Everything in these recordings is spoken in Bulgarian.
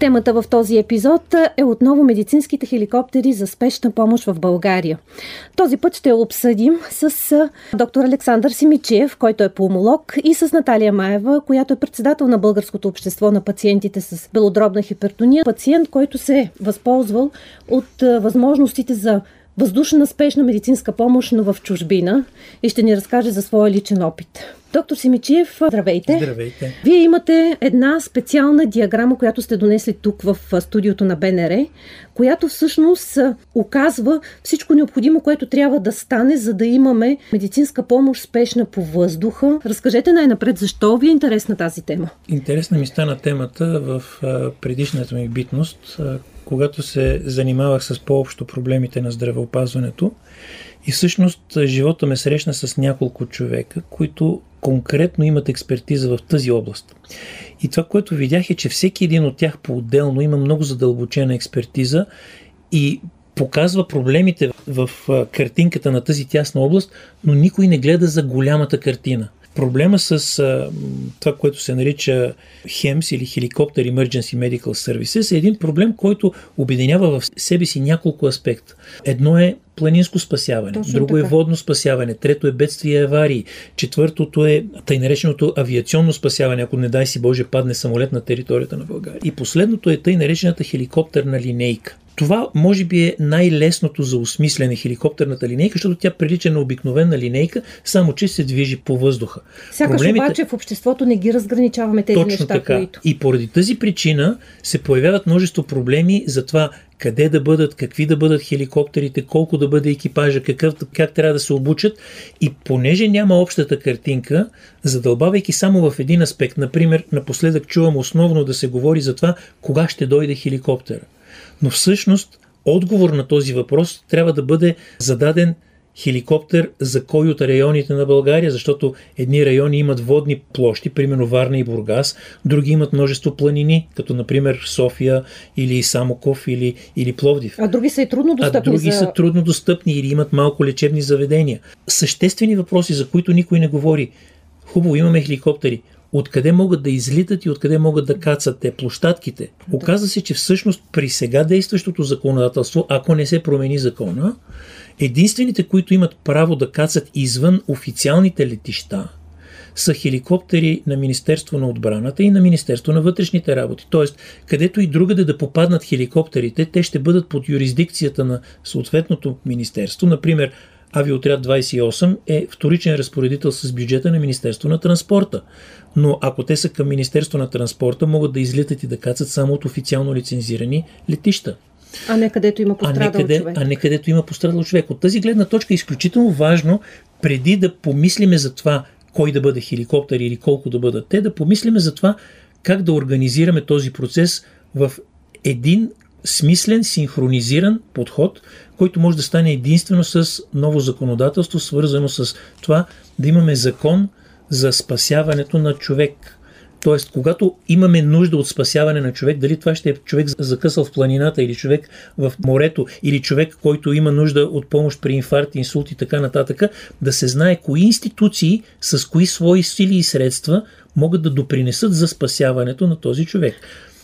Темата в този епизод е отново медицинските хеликоптери за спешна помощ в България. Този път ще обсъдим с доктор Александър Симичев, който е пулмолог, и с Наталия Маева, която е председател на Българското общество на пациентите с белодробна хипертония. Пациент, който се е възползвал от възможностите за въздушна спешна медицинска помощ, но в чужбина и ще ни разкаже за своя личен опит. Доктор Симичиев, здравейте. Здравейте. Вие имате една специална диаграма, която сте донесли тук в студиото на БНР, която всъщност оказва всичко необходимо, което трябва да стане, за да имаме медицинска помощ спешна по въздуха. Разкажете най-напред защо ви е интересна тази тема. Интересна ми стана темата в предишната ми битност, когато се занимавах с по-общо проблемите на здравеопазването. И всъщност живота ме срещна с няколко човека, които конкретно имат експертиза в тази област. И това, което видях е, че всеки един от тях по-отделно има много задълбочена експертиза и показва проблемите в картинката на тази тясна област, но никой не гледа за голямата картина. Проблема с а, това, което се нарича HEMS или Helicopter Emergency Medical Services е един проблем, който обединява в себе си няколко аспекта. Едно е планинско спасяване, Точно друго е така. е водно спасяване, трето е бедствие и аварии, четвъртото е тъй нареченото авиационно спасяване, ако не дай си Боже падне самолет на територията на България. И последното е тъй наречената хеликоптерна линейка. Това може би е най-лесното за осмислене хеликоптерната линейка, защото тя прилича на обикновена линейка, само че се движи по въздуха. Сякаш Проблемите... обаче в обществото не ги разграничаваме тези Точно неща, така. които... И поради тази причина се появяват множество проблеми за това къде да бъдат, какви да бъдат хеликоптерите, колко да бъде екипажа, какъв, как трябва да се обучат. И понеже няма общата картинка, задълбавайки само в един аспект, например, напоследък чувам основно да се говори за това кога ще дойде хеликоптера. Но всъщност отговор на този въпрос трябва да бъде зададен хеликоптер за кой от районите на България, защото едни райони имат водни площи, примерно Варна и Бургас, други имат множество планини, като например София или Самоков или, или Пловдив. А други са и трудно достъпни. А други за... са трудно достъпни или имат малко лечебни заведения. Съществени въпроси, за които никой не говори. Хубаво, имаме хеликоптери откъде могат да излитат и откъде могат да кацат те площадките. Оказва се, че всъщност при сега действащото законодателство, ако не се промени закона, единствените, които имат право да кацат извън официалните летища, са хеликоптери на Министерство на отбраната и на Министерство на вътрешните работи. Тоест, където и другаде да попаднат хеликоптерите, те ще бъдат под юрисдикцията на съответното министерство. Например, Авиотряд 28 е вторичен разпоредител с бюджета на Министерство на транспорта. Но ако те са към Министерство на транспорта, могат да излитат и да кацат само от официално лицензирани летища. А не където има пострадал а не къде, човек. А не където има пострадал човек. От тази гледна точка е изключително важно, преди да помислиме за това кой да бъде хеликоптер или колко да бъдат те, да помислиме за това как да организираме този процес в един смислен, синхронизиран подход, който може да стане единствено с ново законодателство, свързано с това да имаме закон за спасяването на човек. Тоест, когато имаме нужда от спасяване на човек, дали това ще е човек закъсал в планината или човек в морето, или човек, който има нужда от помощ при инфаркт, инсулт и така нататък, да се знае кои институции с кои свои сили и средства могат да допринесат за спасяването на този човек.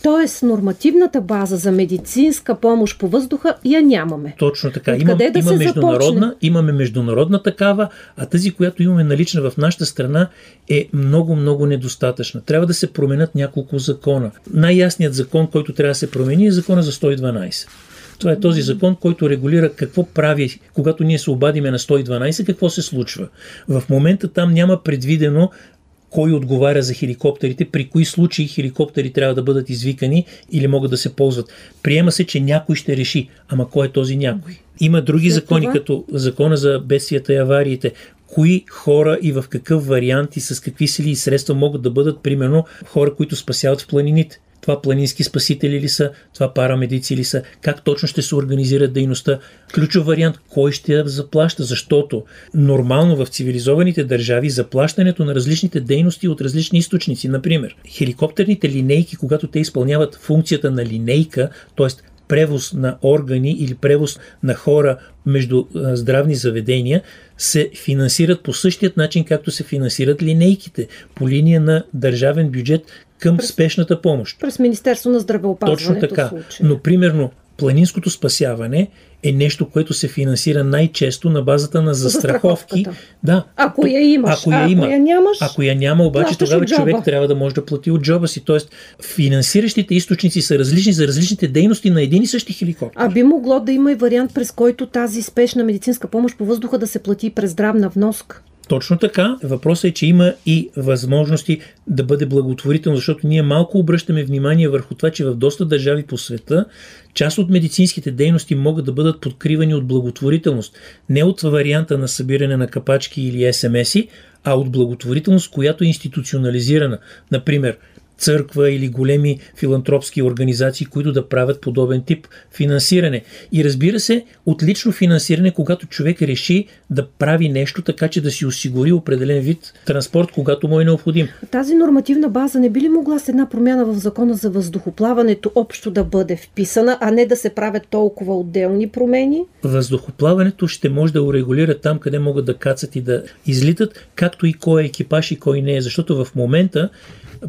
Тоест, нормативната база за медицинска помощ по въздуха я нямаме. Точно така. Има, да има, международна, имаме международна такава, а тази, която имаме налична в нашата страна, е много, много недостатъчна. Трябва да се променят няколко закона. Най-ясният закон, който трябва да се промени е закона за 112. Това е този закон, който регулира какво прави, когато ние се обадиме на 112, какво се случва. В момента там няма предвидено кой отговаря за хеликоптерите, при кои случаи хеликоптери трябва да бъдат извикани или могат да се ползват. Приема се, че някой ще реши, ама кой е този някой? Има други След закони, това? като закона за бедствията и авариите, кои хора и в какъв вариант и с какви сили и средства могат да бъдат, примерно, хора, които спасяват в планините. Това планински спасители ли са, това парамедици ли са, как точно ще се организира дейността. Ключов вариант, кой ще я заплаща, защото нормално в цивилизованите държави заплащането на различните дейности от различни източници, например, хеликоптерните линейки, когато те изпълняват функцията на линейка, т.е превоз на органи или превоз на хора между здравни заведения се финансират по същият начин, както се финансират линейките по линия на държавен бюджет към през, спешната помощ. През Министерство на здравеопазването. Точно така. Но примерно планинското спасяване е нещо, което се финансира най-често на базата на застраховки. Да. Ако я имаш. Ако я, има, ако я нямаш. Ако я няма, обаче тогава човек трябва да може да плати от джоба си. Тоест, финансиращите източници са различни за различните дейности на един и същи хеликоптер. А би могло да има и вариант, през който тази спешна медицинска помощ по въздуха да се плати през здравна вноска. Точно така. Въпросът е, че има и възможности да бъде благотворително, защото ние малко обръщаме внимание върху това, че в доста държави по света част от медицинските дейности могат да бъдат подкривани от благотворителност. Не от варианта на събиране на капачки или СМС-и, а от благотворителност, която е институционализирана. Например, църква или големи филантропски организации, които да правят подобен тип финансиране. И разбира се, отлично финансиране, когато човек реши да прави нещо така, че да си осигури определен вид транспорт, когато му е необходим. Тази нормативна база не би ли могла с една промяна в закона за въздухоплаването общо да бъде вписана, а не да се правят толкова отделни промени? Въздухоплаването ще може да урегулира там, къде могат да кацат и да излитат, както и кой е екипаж и кой не е. Защото в момента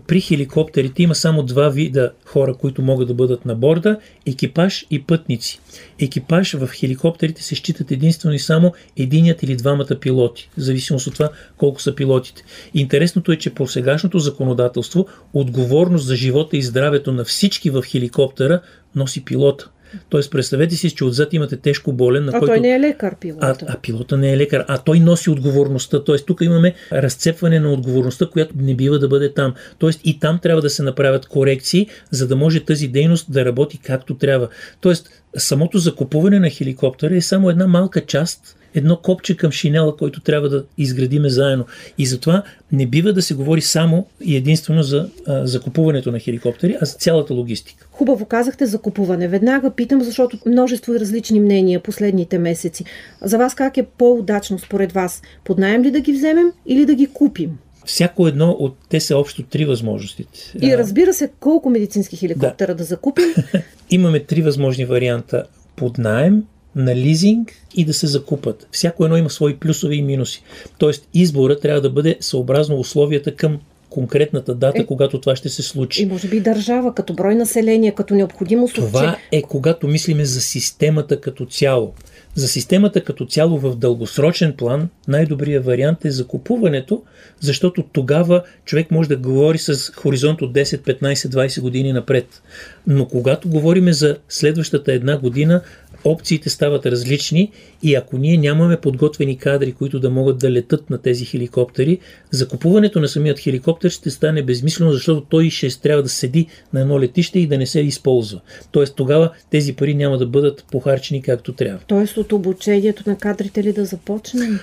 при хеликоптерите има само два вида хора, които могат да бъдат на борда екипаж и пътници. Екипаж в хеликоптерите се считат единствено и само единият или двамата пилоти, в зависимост от това колко са пилотите. Интересното е, че по сегашното законодателство отговорност за живота и здравето на всички в хеликоптера носи пилота. Тоест, представете си, че отзад имате тежко болен, на а който... той не е лекар, пилота. А, а пилота не е лекар, а той носи отговорността. Тоест, тук имаме разцепване на отговорността, която не бива да бъде там. Тоест, и там трябва да се направят корекции, за да може тази дейност да работи както трябва. Тоест, самото закупуване на хеликоптера е само една малка част едно копче към шинела, който трябва да изградиме заедно. И затова не бива да се говори само и единствено за закупуването на хеликоптери, а за цялата логистика. Хубаво казахте за купуване. Веднага питам, защото множество и различни мнения последните месеци. За вас как е по-удачно според вас? Поднаем ли да ги вземем или да ги купим? Всяко едно от те са общо три възможностите. И разбира се, колко медицински хеликоптера да, да закупим? Имаме три възможни варианта. Под найем, на лизинг и да се закупат. Всяко едно има свои плюсове и минуси. Тоест избора трябва да бъде съобразно условията към конкретната дата, е, когато това ще се случи. И може би държава, като брой население, като необходимост. Това е когато мислиме за системата като цяло. За системата като цяло в дългосрочен план най-добрият вариант е закупуването, защото тогава човек може да говори с хоризонт от 10, 15, 20 години напред. Но когато говориме за следващата една година, опциите стават различни и ако ние нямаме подготвени кадри, които да могат да летат на тези хеликоптери, закупуването на самият хеликоптер ще стане безмислено, защото той ще трябва да седи на едно летище и да не се използва. Тоест тогава тези пари няма да бъдат похарчени както трябва. Тоест от обучението на кадрите ли да започнем?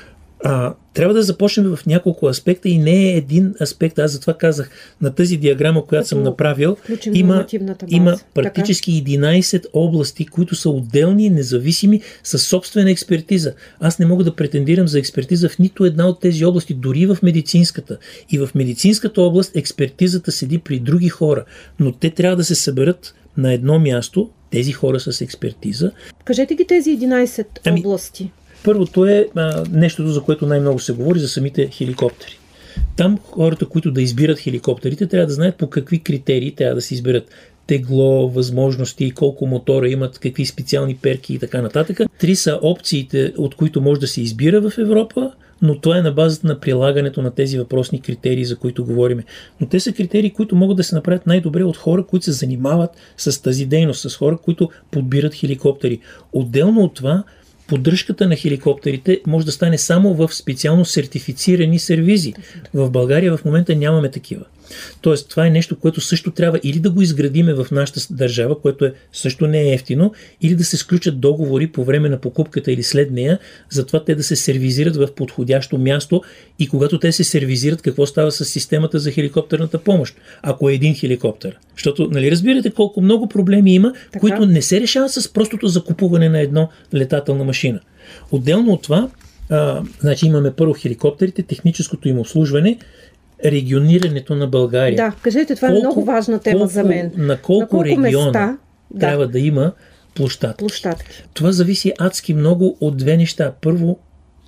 А, трябва да започнем в няколко аспекта и не е един аспект. Аз затова казах, на тази диаграма, която Като съм направил, има, има практически 11 области, които са отделни, независими, с собствена експертиза. Аз не мога да претендирам за експертиза в нито една от тези области, дори в медицинската. И в медицинската област експертизата седи при други хора, но те трябва да се съберат на едно място, тези хора с експертиза. Кажете ги тези 11 ами, области. Първото е а, нещото, за което най-много се говори, за самите хеликоптери. Там хората, които да избират хеликоптерите, трябва да знаят по какви критерии трябва да се изберат тегло, възможности, колко мотора имат, какви специални перки и така нататък. Три са опциите, от които може да се избира в Европа, но това е на базата на прилагането на тези въпросни критерии, за които говорим. Но те са критерии, които могат да се направят най-добре от хора, които се занимават с тази дейност, с хора, които подбират хеликоптери. Отделно от това, поддръжката на хеликоптерите може да стане само в специално сертифицирани сервизи. В България в момента нямаме такива. Тоест, това е нещо, което също трябва или да го изградиме в нашата държава, което е, също не е ефтино, или да се сключат договори по време на покупката или след нея, затова те да се сервизират в подходящо място и когато те се сервизират, какво става с системата за хеликоптерната помощ, ако е един хеликоптер. Защото, нали разбирате колко много проблеми има, така. които не се решават с простото закупуване на едно летателна машина. Отделно от това, а, значи имаме първо хеликоптерите, техническото им обслужване, регионирането на България. Да, кажете, това колко, е много важна тема колко, за мен. На колко, на колко региона места, трябва да, да има площадки. площадки. Това зависи адски много от две неща. Първо,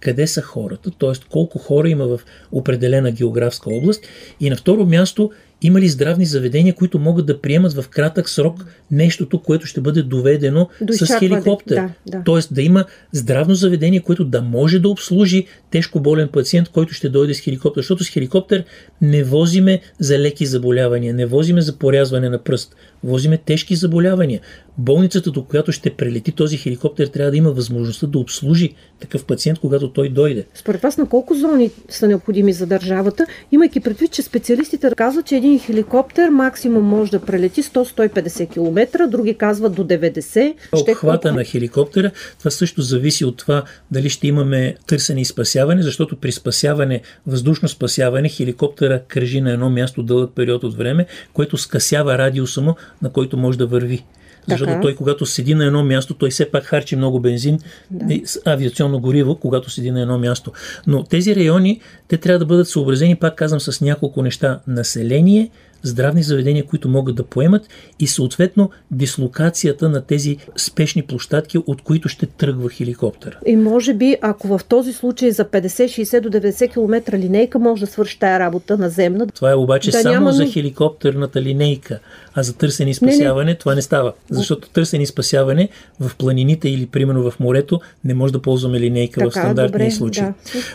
къде са хората, т.е. колко хора има в определена географска област. И на второ място, има ли здравни заведения, които могат да приемат в кратък срок нещото, което ще бъде доведено До с хеликоптер? Да, да. Тоест да има здравно заведение, което да може да обслужи тежко болен пациент, който ще дойде с хеликоптер. Защото с хеликоптер не возиме за леки заболявания, не возиме за порязване на пръст, возиме тежки заболявания. Болницата, до която ще прелети този хеликоптер, трябва да има възможността да обслужи такъв пациент, когато той дойде. Според вас на колко зони са необходими за държавата, имайки предвид, че специалистите казват, че един хеликоптер максимум може да прелети 100-150 км, други казват до 90. Обхвата на хеликоптера, това също зависи от това дали ще имаме търсене и спасяване, защото при спасяване, въздушно спасяване, хеликоптера кръжи на едно място дълъг период от време, което скъсява радиуса му, на който може да върви. Защото така. той, когато седи на едно място, той все пак харчи много бензин да. и авиационно гориво, когато седи на едно място. Но тези райони, те трябва да бъдат съобразени, пак казвам, с няколко неща. Население, здравни заведения, които могат да поемат и съответно дислокацията на тези спешни площадки, от които ще тръгва хеликоптер. И може би, ако в този случай за 50-60 до 90 км линейка може да свърши тая работа наземна. Това е обаче да само няма... за хеликоптерната линейка, а за търсене и спасяване не, не. това не става. Защото търсене и спасяване в планините или примерно в морето не може да ползваме линейка така, в стандартния добре, случай. Да.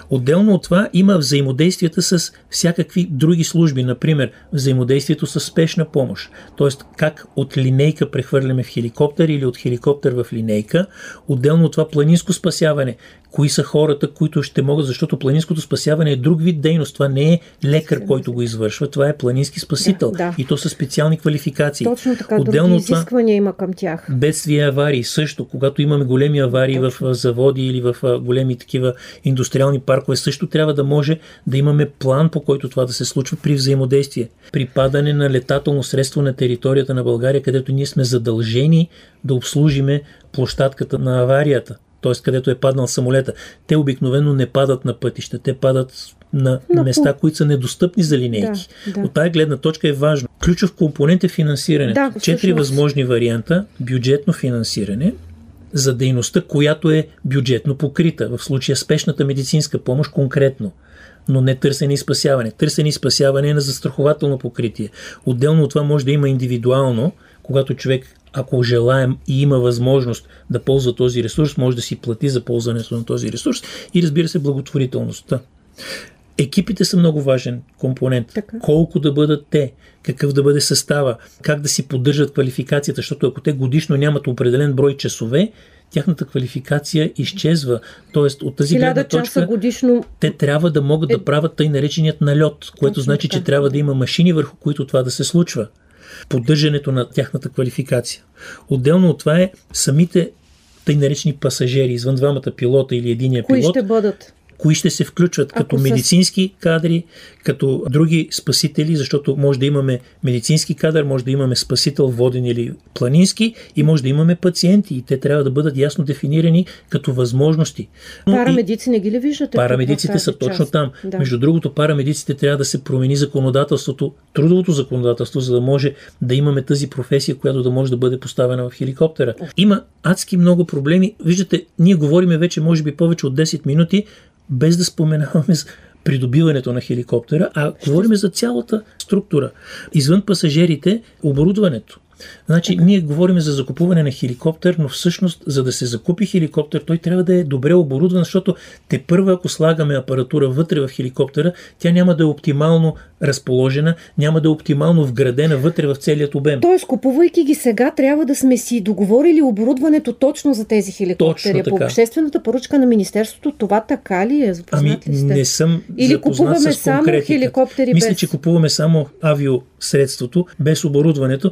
Отделно от това има взаимодействията с всякакви други служби, например взаимодействие взаимодействието с спешна помощ. Тоест как от линейка прехвърляме в хеликоптер или от хеликоптер в линейка. Отделно от това планинско спасяване кои са хората, които ще могат, защото планинското спасяване е друг вид дейност. Това не е лекар, който го извършва, това е планински спасител. Да, да. И то са специални квалификации. Точно така, Отделно други изисквания има към тях. Бедствия аварии също. Когато имаме големи аварии Точно. в заводи или в големи такива индустриални паркове, също трябва да може да имаме план, по който това да се случва при взаимодействие. При падане на летателно средство на територията на България, където ние сме задължени да обслужиме площадката на аварията т.е. където е паднал самолета, те обикновено не падат на пътища, те падат на Но, места, които са недостъпни за линейки. Да, да. От тази гледна точка е важно. Ключов компонент е финансиране. Да, Четири всъщност. възможни варианта. Бюджетно финансиране, за дейността, която е бюджетно покрита, в случая спешната медицинска помощ конкретно но не търсене и спасяване. Търсене и спасяване е на застрахователно покритие. Отделно от това може да има индивидуално, когато човек ако желаем и има възможност да ползва този ресурс, може да си плати за ползването на този ресурс и разбира се благотворителността. Екипите са много важен компонент. Така. Колко да бъдат те, какъв да бъде състава, как да си поддържат квалификацията, защото ако те годишно нямат определен брой часове, тяхната квалификация изчезва. Тоест, от тази гледна точка, годишно... те трябва да могат е... да правят тъй нареченият налет, което Точно значи, така. че трябва да има машини върху които това да се случва поддържането на тяхната квалификация. Отделно от това е самите тъй наречени пасажери, извън двамата пилота или единия Кои пилот. ще бъдат? Кои ще се включват като Ако медицински кадри, като други спасители, защото може да имаме медицински кадър, може да имаме спасител воден или планински и може да имаме пациенти и те трябва да бъдат ясно дефинирани като възможности. Но Парамедици не ги ли виждате? Парамедиците са точно там. Да. Между другото, парамедиците трябва да се промени законодателството, трудовото законодателство, за да може да имаме тази професия, която да може да бъде поставена в хеликоптера. Има адски много проблеми. Виждате, ние говориме вече може би повече от 10 минути, без да споменаваме придобиването на хеликоптера, а говорим за цялата структура. Извън пасажирите, оборудването. Значи, ние говорим за закупуване на хеликоптер, но всъщност, за да се закупи хеликоптер, той трябва да е добре оборудван, защото те първа, ако слагаме апаратура вътре в хеликоптера, тя няма да е оптимално разположена, няма да е оптимално вградена вътре в целият обем. Тоест, купувайки ги сега, трябва да сме си договорили оборудването точно за тези хеликоптери. По обществената поръчка на Министерството, това така ли е? Ами, ли сте? не съм Или купуваме само хеликоптери Мисля, без... че купуваме само авиосредството, без оборудването.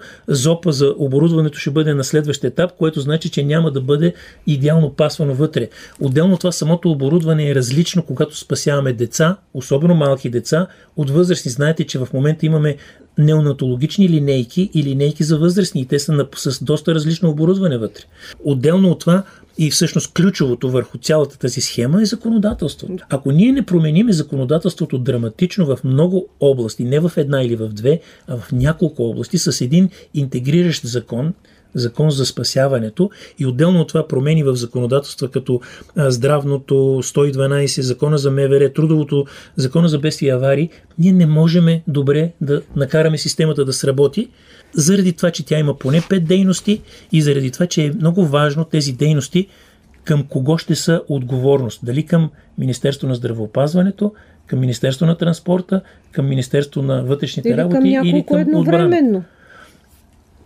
Зопа за оборудването ще бъде на следващ етап, което значи, че няма да бъде идеално пасвано вътре. Отделно това самото оборудване е различно, когато спасяваме деца, особено малки деца, от възрастни. Знаете, че в момента имаме неонатологични линейки и линейки за възрастни. И те са с доста различно оборудване вътре. Отделно от това, и всъщност ключовото върху цялата тази схема е законодателството. Ако ние не променим законодателството драматично в много области, не в една или в две, а в няколко области, с един интегриращ закон, закон за спасяването и отделно от това промени в законодателства като здравното, 112, закона за МВР, трудовото, закона за бедствия и аварии, ние не можем добре да накараме системата да сработи, заради това, че тя има поне 5 дейности и заради това, че е много важно тези дейности към кого ще са отговорност. Дали към Министерство на здравеопазването, към Министерство на транспорта, към Министерство на вътрешните или работи към или към отбрана.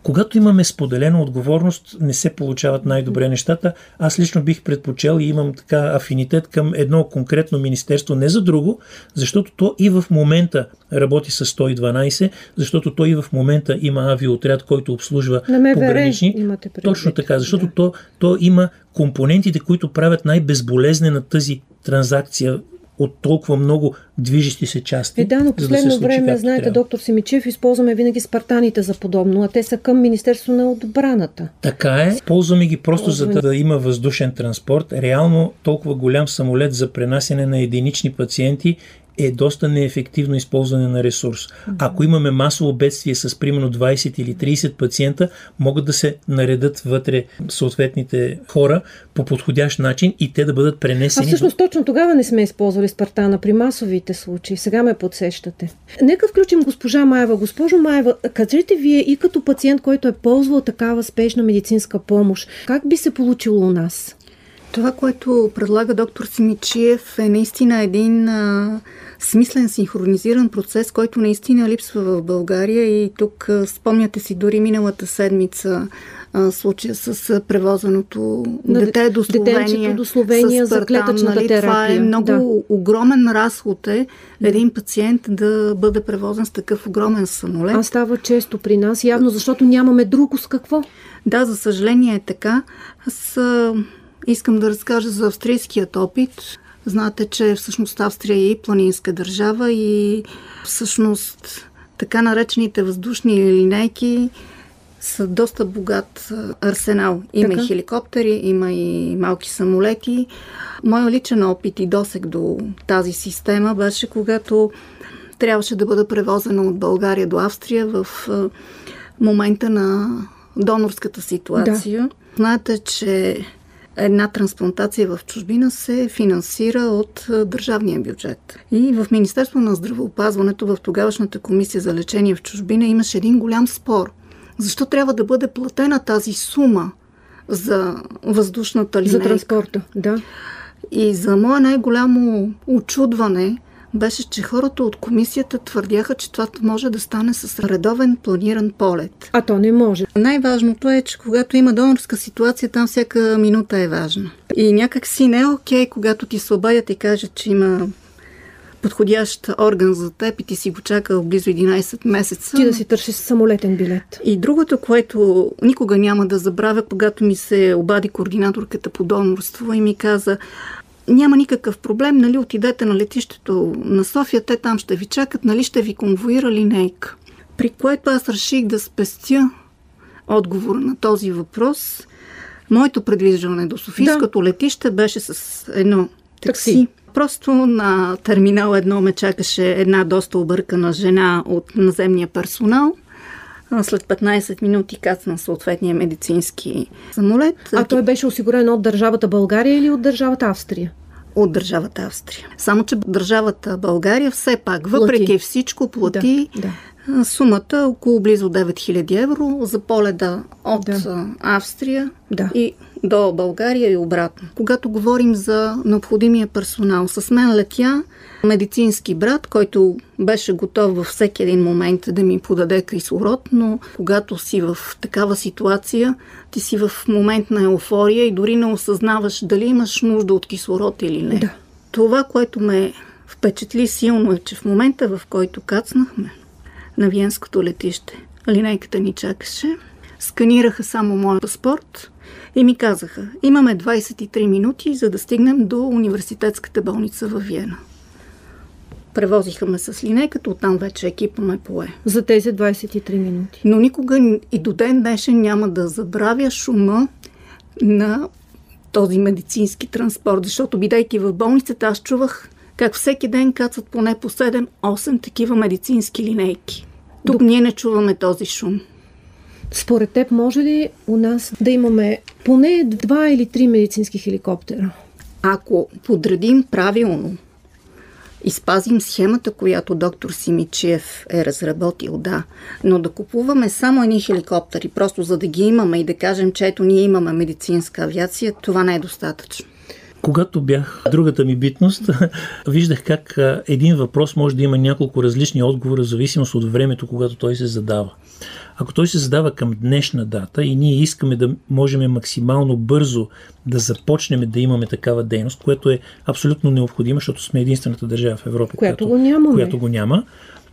Когато имаме споделена отговорност, не се получават най-добре нещата. Аз лично бих предпочел и имам така афинитет към едно конкретно министерство, не за друго, защото то и в момента работи с 112, защото то и в момента има авиоотряд, който обслужва погранични. Точно така, защото да. то, то има компонентите, които правят най-безболезнена тази транзакция от толкова много движещи се части. Е, да, но последно да време, знаете, трябва. доктор Семичев, използваме винаги спартаните за подобно, а те са към Министерство на отбраната. Така е. Ползваме ги просто Ползваме. за да, да има въздушен транспорт. Реално толкова голям самолет за пренасене на единични пациенти е доста неефективно използване на ресурс. Ако имаме масово бедствие с примерно 20 или 30 пациента, могат да се наредат вътре съответните хора по подходящ начин и те да бъдат пренесени. А всъщност точно тогава не сме използвали Спартана при масовите случаи. Сега ме подсещате. Нека включим госпожа Маева. Госпожо Маева, кажете вие и като пациент, който е ползвал такава спешна медицинска помощ, как би се получило у нас? Това, което предлага доктор Симичиев е наистина един а, смислен, синхронизиран процес, който наистина липсва в България и тук а, спомняте си дори миналата седмица а, случая с превозеното на дете до Словения. до Словения за клетъчната нали? терапия. Това е много да. огромен разход е един пациент да бъде превозен с такъв огромен самолет. А става често при нас, явно защото нямаме друго с какво. Да, за съжаление е така. Аз Искам да разкажа за австрийският опит. Знаете, че всъщност Австрия е и планинска държава и всъщност така наречените въздушни линейки са доста богат арсенал. Има така. и хеликоптери, има и малки самолети. Моя личен опит и досег до тази система беше когато трябваше да бъда превозена от България до Австрия в момента на донорската ситуация. Да. Знаете, че една трансплантация в чужбина се финансира от държавния бюджет. И в Министерство на здравеопазването, в тогавашната комисия за лечение в чужбина, имаше един голям спор. Защо трябва да бъде платена тази сума за въздушната линейка? За транспорта, да. И за мое най-голямо очудване – беше, че хората от комисията твърдяха, че това може да стане с редовен планиран полет. А то не може. Най-важното е, че когато има донорска ситуация, там всяка минута е важна. И някак си не е окей, когато ти се обадят и кажат, че има подходящ орган за теб и ти си го чакал близо 11 месеца. Ти да си търсиш самолетен билет. И другото, което никога няма да забравя, когато ми се обади координаторката по донорство и ми каза, няма никакъв проблем, нали, отидете на летището на София, те там ще ви чакат, нали, ще ви конвоира линейка. При което аз реших да спестя отговор на този въпрос. Моето предвиждане до Софийското да. летище беше с едно такси. такси. Просто на терминал едно ме чакаше една доста объркана жена от наземния персонал – след 15 минути кацна съответния медицински самолет. А той беше осигурен от държавата България или от държавата Австрия? От държавата Австрия. Само, че държавата България все пак, въпреки плати. всичко, плати да, Сумата е около близо 9000 евро за поледа от да. Австрия да. и до България и обратно. Когато говорим за необходимия персонал, с мен летя медицински брат, който беше готов във всеки един момент да ми подаде кислород, но когато си в такава ситуация, ти си в момент на еуфория и дори не осъзнаваш дали имаш нужда от кислород или не. Да. Това, което ме впечатли силно е, че в момента, в който кацнахме на Виенското летище, линейката ни чакаше, сканираха само моят паспорт и ми казаха, имаме 23 минути, за да стигнем до университетската болница в Виена. Превозиха ме с линейката, оттам вече екипа ме пое. За тези 23 минути. Но никога и до ден днешен няма да забравя шума на този медицински транспорт, защото бидейки в болницата, аз чувах как всеки ден кацат поне по 7-8 такива медицински линейки. Тук До... ние не чуваме този шум. Според теб може ли у нас да имаме поне два или три медицински хеликоптера? Ако подредим правилно и спазим схемата, която доктор Симичев е разработил, да, но да купуваме само едни хеликоптери, просто за да ги имаме и да кажем, че ето ние имаме медицинска авиация, това не е достатъчно. Когато бях в другата ми битност, виждах как един въпрос може да има няколко различни отговора, в зависимост от времето, когато той се задава. Ако той се задава към днешна дата и ние искаме да можем максимално бързо да започнем да имаме такава дейност, което е абсолютно необходимо, защото сме единствената държава в Европа, която, която, го, нямаме. която го няма,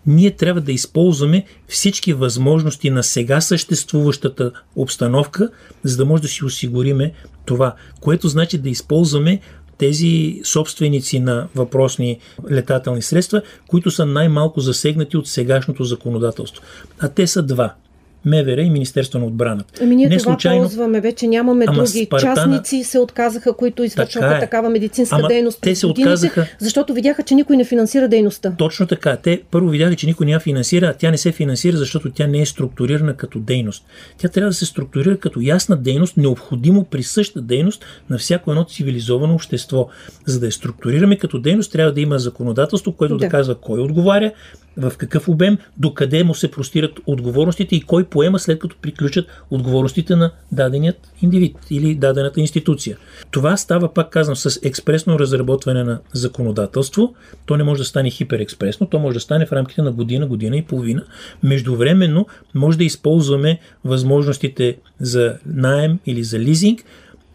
ние трябва да използваме всички възможности на сега съществуващата обстановка, за да може да си осигуриме това, което значи да използваме тези собственици на въпросни летателни средства, които са най-малко засегнати от сегашното законодателство. А те са два – МВР и Министерство на отбраната. Ами ние не това случайно... ползваме, вече нямаме Ама други. Спартана... Частници се отказаха, които извършваха така е. такава медицинска Ама дейност. Те се отказаха. Защото видяха, че никой не финансира дейността. Точно така. Те първо видяха, че никой не я финансира, а тя не се финансира, защото тя не е структурирана като дейност. Тя трябва да се структурира като ясна дейност, необходимо присъща дейност на всяко едно цивилизовано общество. За да я структурираме като дейност, трябва да има законодателство, което да, да казва кой отговаря, в какъв обем, докъде му се простират отговорностите и кой поема след като приключат отговорностите на даденият индивид или дадената институция. Това става, пак казвам, с експресно разработване на законодателство. То не може да стане хиперекспресно, то може да стане в рамките на година, година и половина. Междувременно може да използваме възможностите за найем или за лизинг,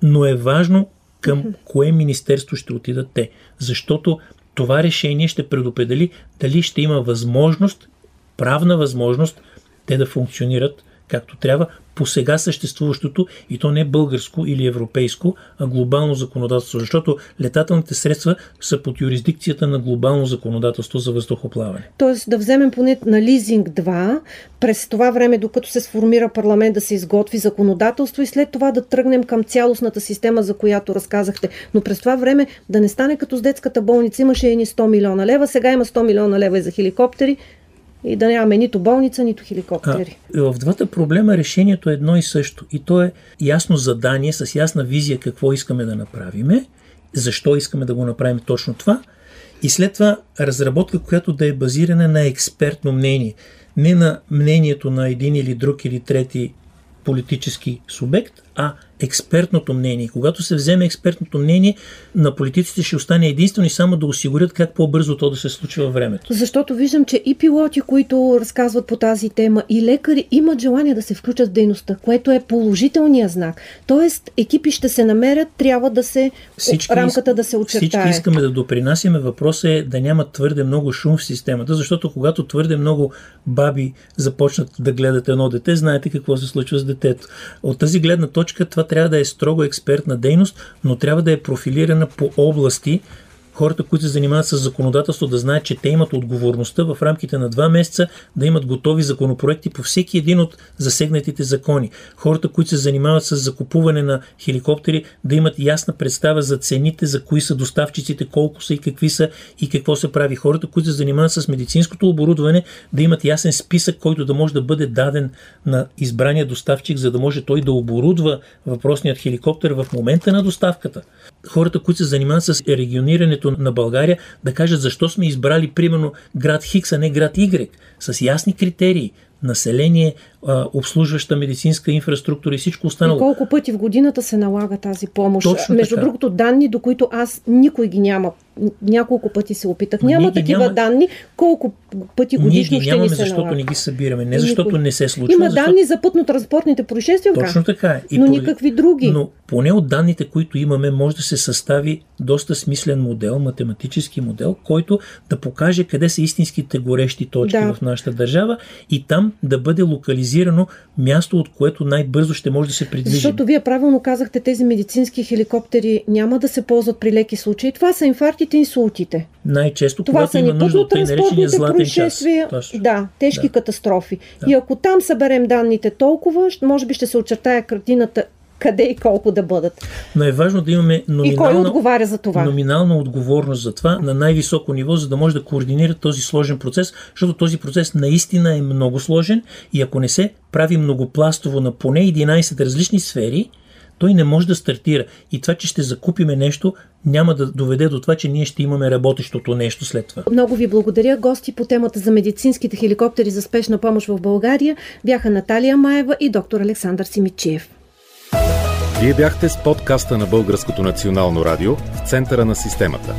но е важно към кое министерство ще отидат те. Защото това решение ще предопредели дали ще има възможност, правна възможност, те да функционират както трябва по сега съществуващото и то не българско или европейско, а глобално законодателство, защото летателните средства са под юрисдикцията на глобално законодателство за въздухоплаване. Тоест да вземем поне на лизинг 2, през това време, докато се сформира парламент да се изготви законодателство и след това да тръгнем към цялостната система, за която разказахте. Но през това време да не стане като с детската болница, имаше едни 100 милиона лева, сега има 100 милиона лева и за хеликоптери, и да нямаме нито болница, нито хеликоптери. А, в двата проблема решението е едно и също. И то е ясно задание, с ясна визия какво искаме да направиме, защо искаме да го направим точно това. И след това разработка, която да е базирана на експертно мнение. Не на мнението на един или друг или трети политически субект, а експертното мнение. Когато се вземе експертното мнение, на политиците ще остане единствено и само да осигурят как по-бързо то да се случва във времето. Защото виждам, че и пилоти, които разказват по тази тема, и лекари имат желание да се включат в дейността, което е положителният знак. Тоест, екипи ще се намерят, трябва да се всички, рамката да се очертае. Всички искаме да допринасяме. Въпросът е да няма твърде много шум в системата, защото когато твърде много баби започнат да гледат едно дете, знаете какво се случва с детето. От тази гледна точка това трябва да е строго експертна дейност, но трябва да е профилирана по области, хората, които се занимават с законодателство, да знаят, че те имат отговорността в рамките на два месеца да имат готови законопроекти по всеки един от засегнатите закони. Хората, които се занимават с закупуване на хеликоптери, да имат ясна представа за цените, за кои са доставчиците, колко са и какви са и какво се прави. Хората, които се занимават с медицинското оборудване, да имат ясен списък, който да може да бъде даден на избрания доставчик, за да може той да оборудва въпросният хеликоптер в момента на доставката. Хората, които се занимават с регионирането населението на България да кажат защо сме избрали примерно град Хикс, а не град Y, с ясни критерии, население, обслужваща медицинска инфраструктура и всичко останало. И колко пъти в годината се налага тази помощ? Точно Между така. другото, данни, до които аз никой ги няма. Няколко пъти се опитах. Няма Ние ги такива няма... данни. Колко пъти Ние годишно ги ще нямаме, ни се защото налага? не ги събираме. Не защото Никой. не се случва. Има защото... данни за пътно-транспортните происшествия, Точно така. е. И но поради... никакви други. Но поне от данните, които имаме, може да се състави доста смислен модел, математически модел, който да покаже къде са истинските горещи точки да. в нашата държава и там да бъде локализирано място, от което най-бързо ще може да се придвижим. Защото вие правилно казахте, тези медицински хеликоптери няма да се ползват при леки случаи. Това са инфарктите и инсултите. Най-често, Това когато са има нужда от тъй наречения златен час. Точно. Да, тежки да. катастрофи. Да. И ако там съберем данните толкова, може би ще се очертая картината къде и колко да бъдат. Но е важно да имаме номинална, и кой отговаря за това? номинална отговорност за това на най-високо ниво, за да може да координира този сложен процес, защото този процес наистина е много сложен и ако не се прави многопластово на поне 11 различни сфери, той не може да стартира. И това, че ще закупиме нещо, няма да доведе до това, че ние ще имаме работещото нещо след това. Много ви благодаря. Гости по темата за медицинските хеликоптери за спешна помощ в България бяха Наталия Маева и доктор Александър Симичиев. Вие бяхте с подкаста на Българското национално радио в центъра на системата.